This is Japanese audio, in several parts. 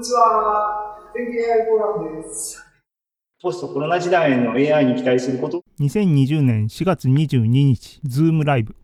にちは。天気 AI フォーラムです。ポストコロナ時代の AI に期待すること2020年4月22日、ズームライブ。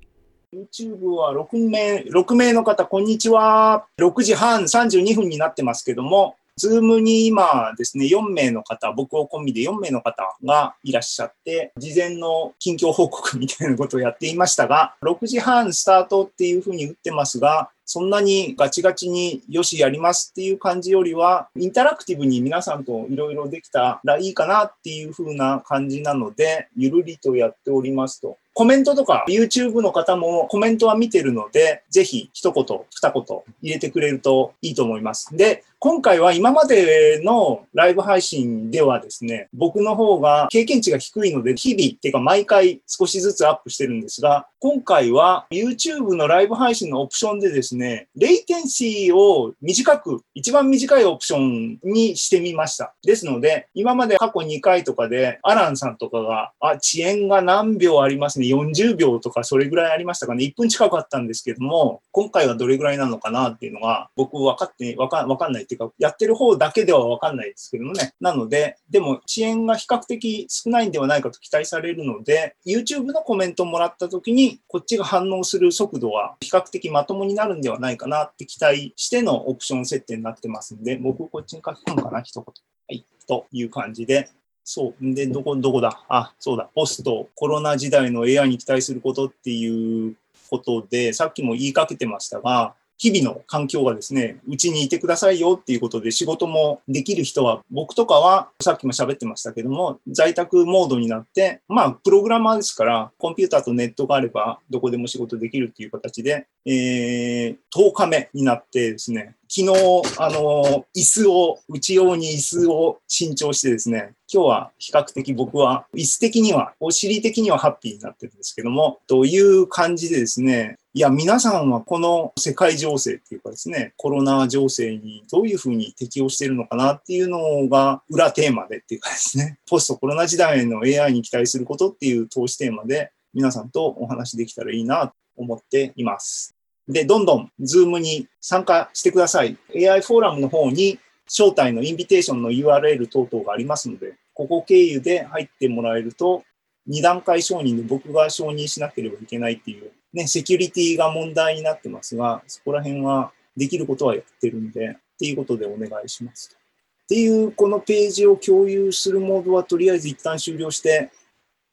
YouTube は6名、6名の方、こんにちは。6時半32分になってますけども、ズームに今ですね、4名の方、僕を込みで4名の方がいらっしゃって、事前の近況報告みたいなことをやっていましたが、6時半スタートっていうふうに打ってますが、そんなにガチガチによしやりますっていう感じよりは、インタラクティブに皆さんといろいろできたらいいかなっていう風な感じなので、ゆるりとやっておりますと。コメントとか YouTube の方もコメントは見てるので、ぜひ一言、二言入れてくれるといいと思います。で、今回は今までのライブ配信ではですね、僕の方が経験値が低いので、日々、っていうか毎回少しずつアップしてるんですが、今回は YouTube のライブ配信のオプションでですね、レイテンシーを短く、一番短いオプションにしてみました。ですので、今まで過去2回とかで、アランさんとかが、あ、遅延が何秒ありますね。40秒とかそれぐらいありましたかね。1分近くあったんですけども、今回はどれぐらいなのかなっていうのが、僕分かって、わかかんないっていうか、やってる方だけでは分かんないですけどもね。なので、でも遅延が比較的少ないんではないかと期待されるので、YouTube のコメントをもらった時に、こっちが反応する速度は比較的まともになるんではないかなって期待してのオプション設定になってますんで、僕こっちに書き込むかな、一言。はい、という感じで、そう。で、どこ、どこだ？あ、そうだ。ポスト、コロナ時代の AI に期待することっていうことで、さっきも言いかけてましたが、日々の環境がですね、うちにいてくださいよっていうことで仕事もできる人は、僕とかはさっきも喋ってましたけども、在宅モードになって、まあ、プログラマーですから、コンピューターとネットがあれば、どこでも仕事できるっていう形で、えー、10日目になってですね、昨日、あの、椅子を、うち用に椅子を新調してですね、今日は比較的僕は、椅子的には、お尻的にはハッピーになってるんですけども、という感じでですね、いや、皆さんはこの世界情勢っていうかですね、コロナ情勢にどういうふうに適応してるのかなっていうのが裏テーマでっていうかですね、ポストコロナ時代の AI に期待することっていう投資テーマで皆さんとお話できたらいいなと思っています。で、どんどん、 Zoom に参加してください。AI フォーラムの方に、招待の invitation の URL 等々がありますので、ここ経由で入ってもらえると、2段階承認で僕が承認しなければいけないっていう、ね、セキュリティが問題になってますが、そこら辺はできることはやってるんで、っていうことでお願いします。っていう、このページを共有するモードはとりあえず一旦終了して、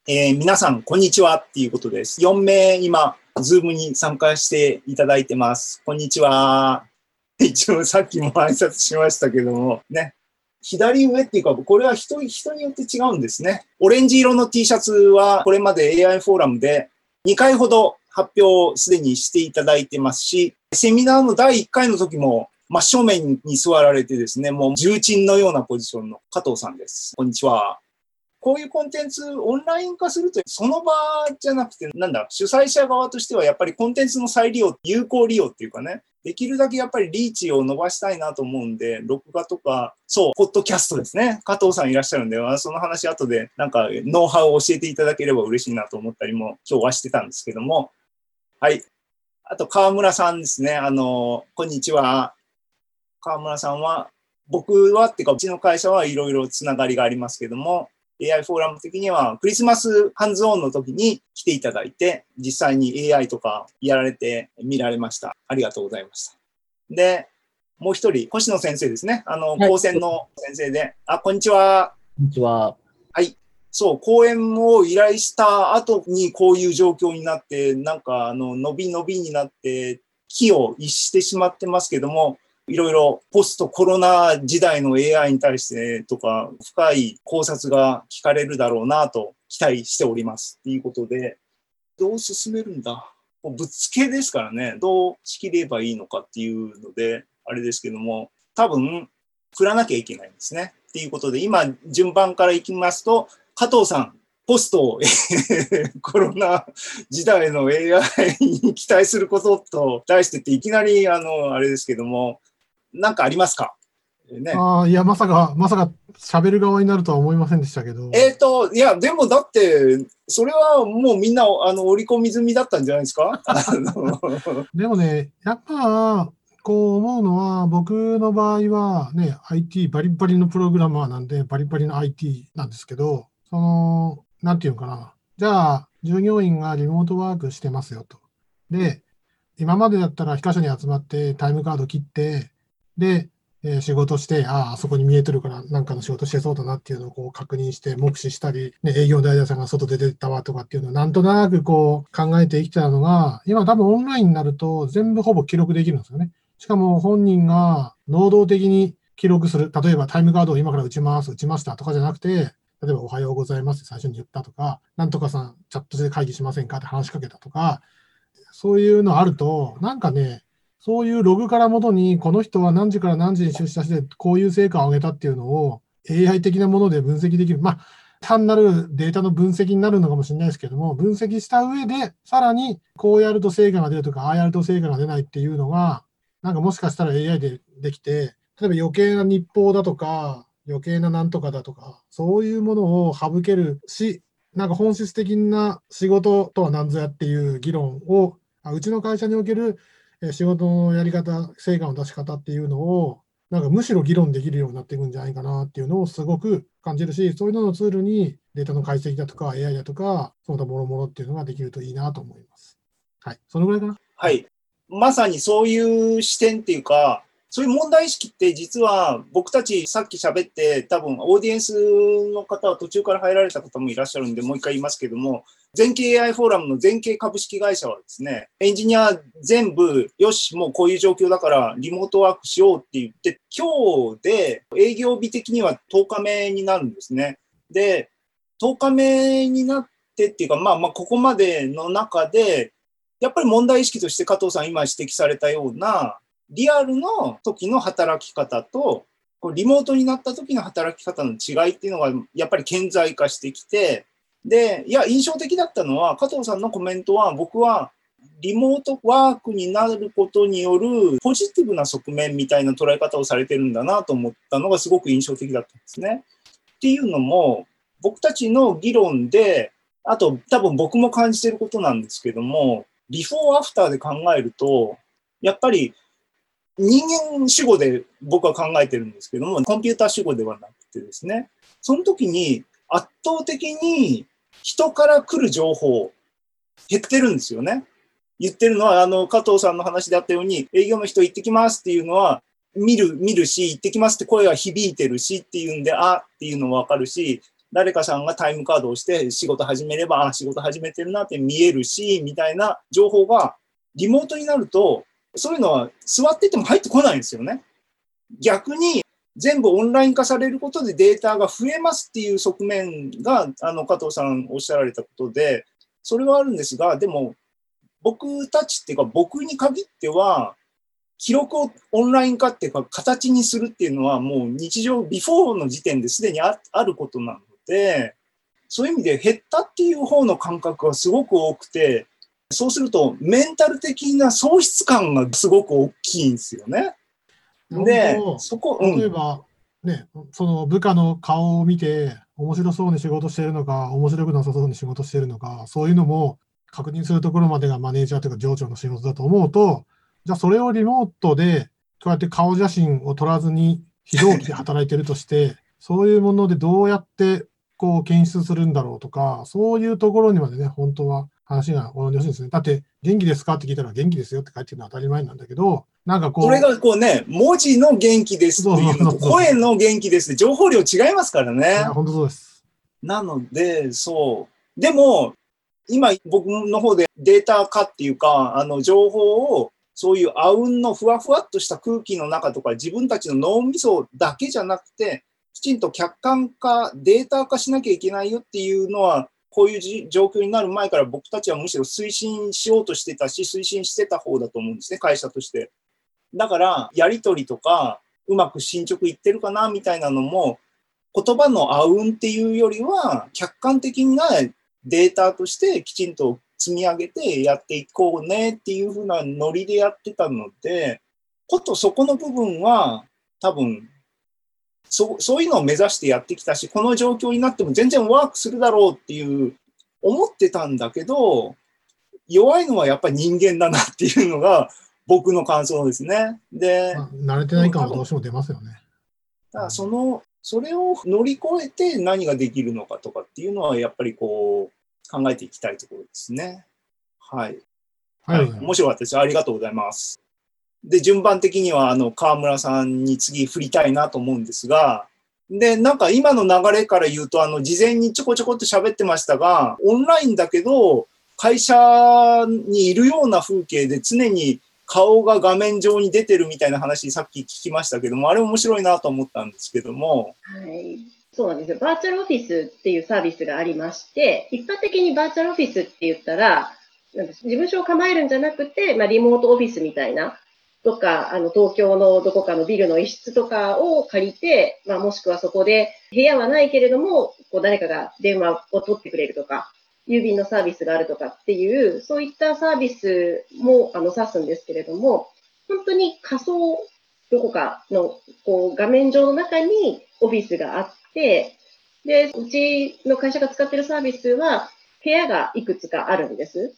えー、皆さん、こんにちはっていうことです。4名今、Zoom に参加していただいてます。こんにちは。一応さっきも挨拶しましたけども、ね。左上っていうか、これは人人によって違うんですね。オレンジ色の T シャツはこれまで AI フォーラムで2回ほど発表をすでにしていただいてますし、セミナーの第1回の時も真正面に座られてですね、もう重鎮のようなポジションの加藤さんです。こんにちは。こういうコンテンツオンライン化すると、その場じゃなくて、なんだ、主催者側としてはやっぱりコンテンツの再利用、有効利用っていうかね、できるだけやっぱりリーチを伸ばしたいなと思うんで、録画とか、そう、ポッドキャストですね。加藤さんいらっしゃるんで、その話後でなんかノウハウを教えていただければ嬉しいなと思ったりも今日はしてたんですけども。はい。あと、河村さんですね。あの、こんにちは。河村さんは、僕はっていうか、うちの会社はいろいろつながりがありますけども、AI フォーラム的にはクリスマスハンズオンの時に来ていただいて、実際に AI とかやられて見られました。ありがとうございました。で、もう一人、星野先生ですね。あの、高専の先生で。あ、こんにちは。こんにちは。はい。そう、講演を依頼した後にこういう状況になって、なんか、あの、伸び伸びになって、気を逸してしまってますけども、いろいろポストコロナ時代の AI に対してとか、深い考察が聞かれるだろうなと期待しております。ということで、どう進めるんだ？ぶっつけですからね、どう仕切ればいいのかっていうので、あれですけども、多分、振らなきゃいけないんですね。っていうことで、今、順番からいきますと、加藤さん、ポスト、コロナ時代の AI に期待することと題してって、いきなり、あの、あれですけども、なんかありますか？ね、ああ、いや、まさか、まさか喋る側になるとは思いませんでしたけど。えっ、ー、と、いや、でもだって、それはもうみんな、あの、織り込み済みだったんじゃないですか？でもね、やっぱ、こう思うのは、僕の場合はね、IT、バリバリのプログラマーなんで、バリバリの IT なんですけど、その、なんていうのかな。じゃあ、従業員がリモートワークしてますよと。で、今までだったら、非箇所に集まってタイムカード切って、で、え仕事して、ああ、あそこに見えてるから、なんかの仕事してそうだなっていうのをこう確認して、目視したり、ね、営業代理さんが外出てったわとかっていうのをなんとなくこう考えて生きてたのが、今多分オンラインになると全部ほぼ記録できるんですよね。しかも本人が能動的に記録する。例えばタイムカードを今から打ちます、打ちましたとかじゃなくて、例えばおはようございますって最初に言ったとか、なんとかさんチャットで会議しませんかって話しかけたとか、そういうのあると、なんかね、そういうログからもとに、この人は何時から何時に出社して、こういう成果を上げたっていうのを AI 的なもので分析できる。まあ、単なるデータの分析になるのかもしれないですけども、分析した上で、さらにこうやると成果が出るとか、ああやると成果が出ないっていうのが、なんかもしかしたら AI でできて、例えば余計な日報だとか、余計ななんとかだとか、そういうものを省けるし、なんか本質的な仕事とは何ぞやっていう議論を、あうちの会社における仕事のやり方、成果の出し方っていうのを、なんかむしろ議論できるようになっていくんじゃないかなっていうのをすごく感じるし、そういうののツールにデータの解析だとか AI だとか、その他もろもろっていうのができるといいなと思います。はい。そのぐらいかな？はい。まさにそういう視点っていうか、そういう問題意識って実は僕たちさっき喋って多分オーディエンスの方は途中から入られた方もいらっしゃるんでもう一回言いますけども、全景 AI フォーラムの全景株式会社はですね、エンジニア全部、よし、もうこういう状況だからリモートワークしようって言って、今日で営業日的には10日目になるんですね。で、10日目になってっていうか、まあまあここまでの中で、やっぱり問題意識として加藤さん今指摘されたような、リアルの時の働き方と、リモートになった時の働き方の違いっていうのがやっぱり顕在化してきて、で、いや、印象的だったのは、加藤さんのコメントは、僕はリモートワークになることによるポジティブな側面みたいな捉え方をされてるんだなと思ったのがすごく印象的だったんですね。っていうのも、僕たちの議論で、あと多分僕も感じてることなんですけども、ビフォーアフターで考えると、やっぱり人間主語で僕は考えてるんですけども、コンピューター主語ではなくてですね、その時に圧倒的に人から来る情報減ってるんですよね。言ってるのは、あの、加藤さんの話であったように、営業の人行ってきますっていうのは、見る、見るし、行ってきますって声は響いてるしっていうんで、あっていうのもわかるし、誰かさんがタイムカードをして仕事始めれば、あ、仕事始めてるなって見えるし、みたいな情報が、リモートになると、そういうのは座ってても入ってこないんですよね。逆に、全部オンライン化されることでデータが増えますっていう側面が、あの、加藤さんおっしゃられたことで、それはあるんですが、でも、僕たちっていうか、僕に限っては、記録をオンライン化っていうか、形にするっていうのは、もう日常、ビフォーの時点ですでにあることなので、そういう意味で減ったっていう方の感覚がすごく多くて、そうすると、メンタル的な喪失感がすごく大きいんですよね。でそこ、うん例えば、ね、その部下の顔を見て、面白そうに仕事しているのか、面白くなさそうに仕事しているのか、そういうのも確認するところまでがマネージャーというか上長の仕事だと思うと、じゃあそれをリモートで、こうやって顔写真を撮らずに非同期で働いてるとして、そういうものでどうやってこう検出するんだろうとか、そういうところにまでね、本当は話が及んでほしいんですね。だって、元気ですか？って聞いたら元気ですよって書いてるのは当たり前なんだけど、なんかこう、それがこうね、文字の元気ですっていうのと、声の元気ですって、情報量違いますからいねや。本当そうです。なので、そう。でも、今僕の方でデータ化っていうか、あの情報をそういうあうんのふわふわっとした空気の中とか自分たちの脳みそだけじゃなくて、きちんと客観化、データ化しなきゃいけないよっていうのは、こういうじ状況になる前から僕たちはむしろ推進しようとしてたし、推進してた方だと思うんですね、会社として。だから、やりとりとか、うまく進捗いってるかなみたいなのも、言葉のあうんっていうよりは、客観的なデータとしてきちんと積み上げてやっていこうねっていう風なノリでやってたので、ことそこの部分は多分そ、そういうのを目指してやってきたし、この状況になっても全然ワークするだろうっていう思ってたんだけど、弱いのはやっぱり人間だなっていうのが僕の感想ですね。で、まあ慣れてない感はどうしても出ますよね。だからその、それを乗り越えて何ができるのかとかっていうのは、やっぱりこう、考えていきたいところですね。はい。はい面白かったです。ありがとうございます。で、順番的には、あの、河村さんに次振りたいなと思うんですが、で、なんか今の流れから言うと、あの、事前にちょこちょこっと喋ってましたが、オンラインだけど、会社にいるような風景で常に顔が画面上に出てるみたいな話さっき聞きましたけども、あれ面白いなと思ったんですけども、はい。そうなんですよ。バーチャルオフィスっていうサービスがありまして、一般的にバーチャルオフィスって言ったら、なんか事務所を構えるんじゃなくて、まあ、リモートオフィスみたいな、とか、あの、東京のどこかのビルの一室とかを借りて、まあ、もしくはそこで部屋はないけれども、こう誰かが電話を取ってくれるとか、郵便のサービスがあるとかっていう、そういったサービスも、あの、指すんですけれども、本当に仮想どこかのこう画面上の中にオフィスがあって、で、うちの会社が使っているサービスは、部屋がいくつかあるんです。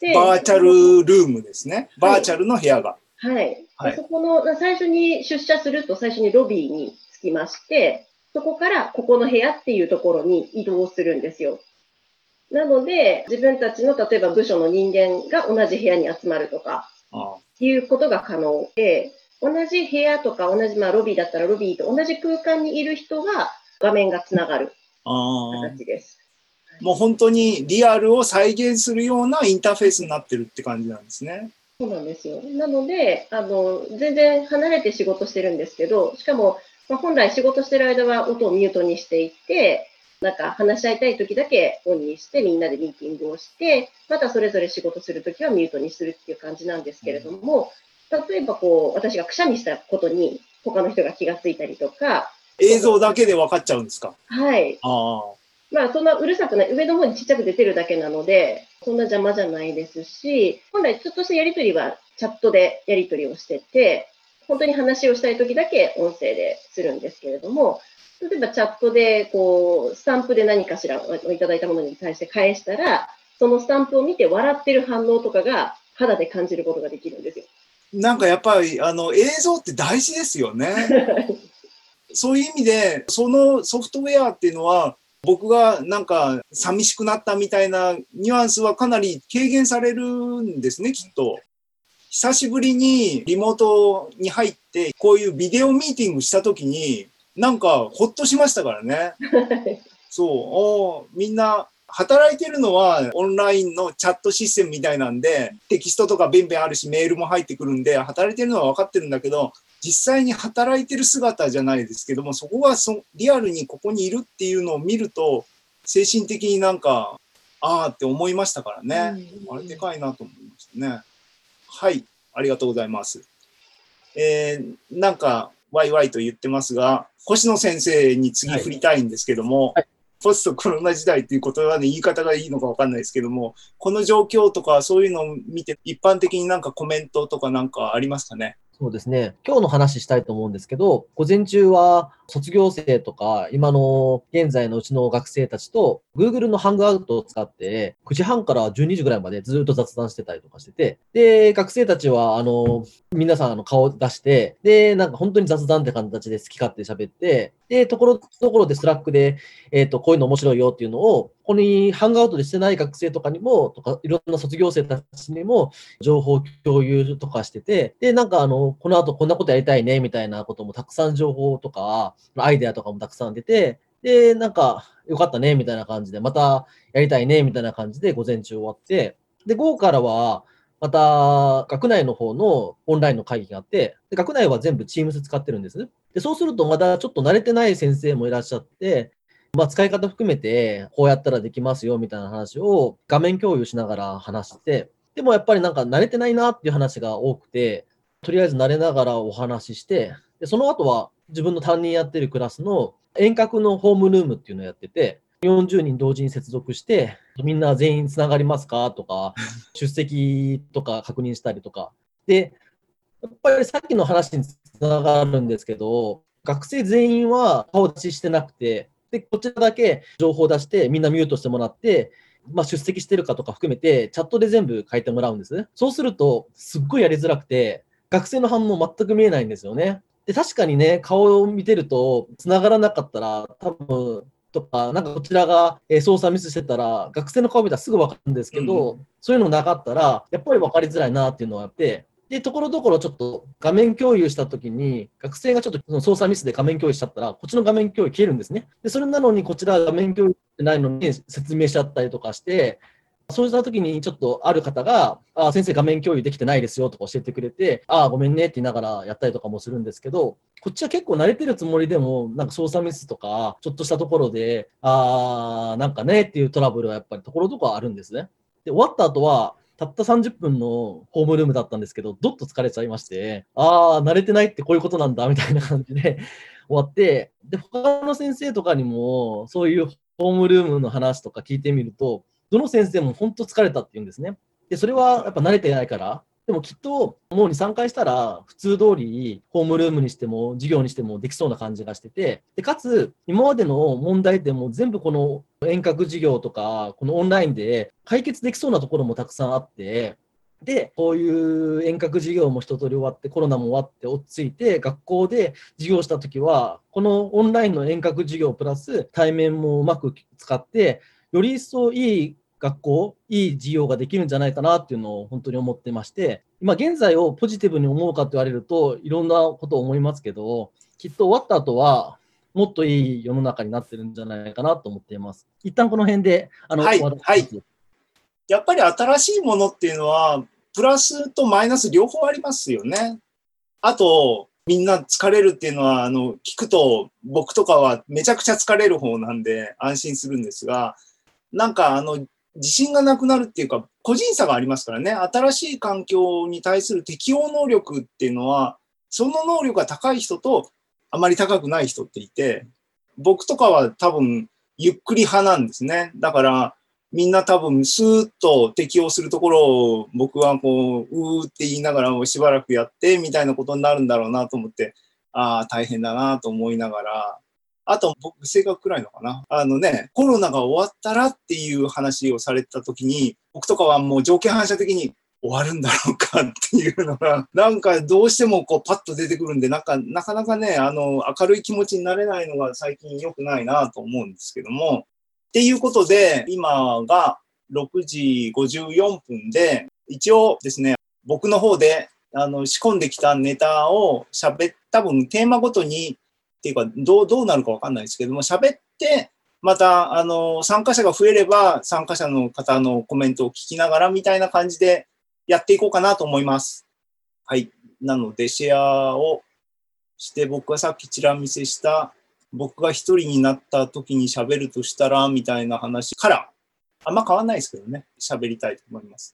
でバーチャルルームですね。バーチャルの部屋が。はい。はいでそこの、最初に出社すると最初にロビーに着きまして、そこからここの部屋っていうところに移動するんですよ。なので、自分たちの例えば部署の人間が同じ部屋に集まるとか、あいうことが可能で、同じ部屋とか同じ、まあ、ロビーだったらロビーと同じ空間にいる人が画面がつながる形です。もう本当にリアルを再現するようなインターフェースになってるって感じなんですね。そうなんですよ。なので、あの、全然離れて仕事してるんですけど、しかも、まあ、本来仕事してる間は音をミュートにしていて、なんか話し合いたい時だけオンにしてみんなでミーティングをして、またそれぞれ仕事する時はミュートにするっていう感じなんですけれども、例えばこう、私がくしゃみしたことに他の人が気がついたりとか、映像だけで分かっちゃうんですか？はい。あまあ、そんなうるさくない、上の方にちっちゃく出てるだけなので、そんな邪魔じゃないですし、本来ちょっとしたやりとりはチャットでやりとりをしてて、本当に話をしたい時だけ音声でするんですけれども、例えばチャットで、こう、スタンプで何かしらおいただいたものに対して返したら、そのスタンプを見て笑ってる反応とかが肌で感じることができるんですよ。なんかやっぱりあの映像って大事ですよね。そういう意味で、そのソフトウェアっていうのは、僕がなんか寂しくなったみたいなニュアンスはかなり軽減されるんですね、きっと。久しぶりにリモートに入って、こういうビデオミーティングしたときに、なんかほっとしましたからね。そう、おーみんな働いてるのはオンラインのチャットシステムみたいなんで、テキストとかベンベンあるし、メールも入ってくるんで、働いてるのは分かってるんだけど、実際に働いてる姿じゃないですけども、そこがそリアルにここにいるっていうのを見ると、精神的になんか、ああって思いましたからね。あれでかいなと思いましたね。はい、ありがとうございます。えー、なんか、ワイワイと言ってますが、星野先生に次振りたいんですけども、はいポストコロナ時代っていう言葉で言い方がいいのかわかんないですけども、この状況とかそういうのを見て、一般的になんかコメントとかなんかありますかね？そうですね。今日の話したいと思うんですけど、午前中は卒業生とか、今の現在のうちの学生たちと、Google の Hangout を使って、9時半から12時ぐらいまでずっと雑談してたりとかしてて、で、学生たちは、あの、皆さんあの顔出して、で、なんか本当に雑談って形で好き勝手喋って、で、ところどころで Slack で、えっ、と、こういうの面白いよっていうのを、ここにハングアウトでしてない学生とかにも、とか、いろんな卒業生たちにも、情報共有とかしてて、で、なんかあの、この後こんなことやりたいね、みたいなこともたくさん情報とか、アイデアとかもたくさん出て、で、なんか、よかったね、みたいな感じで、またやりたいね、みたいな感じで午前中終わって、で、午後からは、また、学内の方のオンラインの会議があって、で学内は全部 Teams 使ってるんです。で、そうするとまだちょっと慣れてない先生もいらっしゃって、まあ、使い方含めて、こうやったらできますよ、みたいな話を画面共有しながら話して、でもやっぱりなんか慣れてないなっていう話が多くて、とりあえず慣れながらお話しして、でその後は自分の担任やってるクラスの遠隔のホームルームっていうのをやってて、40人同時に接続して、みんな全員つながりますか？とか、出席とか確認したりとか。で、やっぱりさっきの話につながるんですけど、学生全員は顔出ししてなくて、で、こちらだけ情報を出して、みんなミュートしてもらって、まあ、出席してるかとか含めて、チャットで全部書いてもらうんですね。そうすると、すっごいやりづらくて、学生の反応全く見えないんですよね。で、確かにね、顔を見てると、繋がらなかったら、多分、とか、なんかこちらがえー操作ミスしてたら、学生の顔見たらすぐ分かるんですけど、うそういうのなかったら、やっぱり分かりづらいなっていうのがあって、で、ところどころちょっと画面共有したときに、学生がちょっとその操作ミスで画面共有しちゃったら、こっちの画面共有消えるんですね。で、それなのにこちら画面共有してないのに説明しちゃったりとかして、そうしたときにちょっとある方が、あ先生画面共有できてないですよとか教えてくれて、ああ、ごめんねって言いながらやったりとかもするんですけど、こっちは結構慣れてるつもりでも、なんか操作ミスとか、ちょっとしたところで、ああ、なんかねっていうトラブルはやっぱりところどころあるんですね。で、終わった後は、たった30分のホームルームだったんですけど、どっと疲れちゃいまして、ああ、慣れてないってこういうことなんだ、みたいな感じで終わって、で、他の先生とかにも、そういうホームルームの話とか聞いてみると、どの先生も本当疲れたって言うんですね。で、それはやっぱ慣れてないから、でもきっともう2、3回したら、普通通りホームルームにしても、授業にしてもできそうな感じがしてて、でかつ、今までの問題点も全部この遠隔授業とか、このオンラインで解決できそうなところもたくさんあって、で、こういう遠隔授業も一通り終わって、コロナも終わって落ち着いて、学校で授業したときは、このオンラインの遠隔授業プラス対面もうまく使って、より一層いい学校、いい授業ができるんじゃないかなっていうのを本当に思ってまして、今現在をポジティブに思うかと言われると、いろんなことを思いますけど、きっと終わった後は、もっといい世の中になってるんじゃないかなと思っています。一旦この辺で、あの、はいはいやっぱり新しいものっていうのは、プラスとマイナス両方ありますよね。あと、みんな疲れるっていうのは、あの、聞くと、僕とかはめちゃくちゃ疲れる方なんで安心するんですが、なんか、あの、自信がなくなるっていうか、個人差がありますからね、新しい環境に対する適応能力っていうのは、その能力が高い人とあまり高くない人っていて、僕とかは多分、ゆっくり派なんですね。だから、みんな多分スーッと適応するところを僕はこう、うーって言いながらしばらくやってみたいなことになるんだろうなと思って、ああ、大変だなと思いながら、あと僕性格くらいのかな。あのね、コロナが終わったらっていう話をされた時に、僕とかはもう条件反射的に終わるんだろうかっていうのが、なんかどうしてもこうパッと出てくるんで、なんかなかなかね、あの、明るい気持ちになれないのが最近良くないなと思うんですけども、っていうことで、今が6時54分で、一応ですね、僕の方であの仕込んできたネタを喋っ、多分テーマごとに、っていうか、どう、どうなるかわかんないですけども、喋って、また、あの、参加者が増えれば、参加者の方のコメントを聞きながらみたいな感じでやっていこうかなと思います。はい。なので、シェアをして、僕がさっきちら見せした、僕が一人になった時に喋るとしたら、みたいな話から、あんま変わんないですけどね、喋りたいと思います。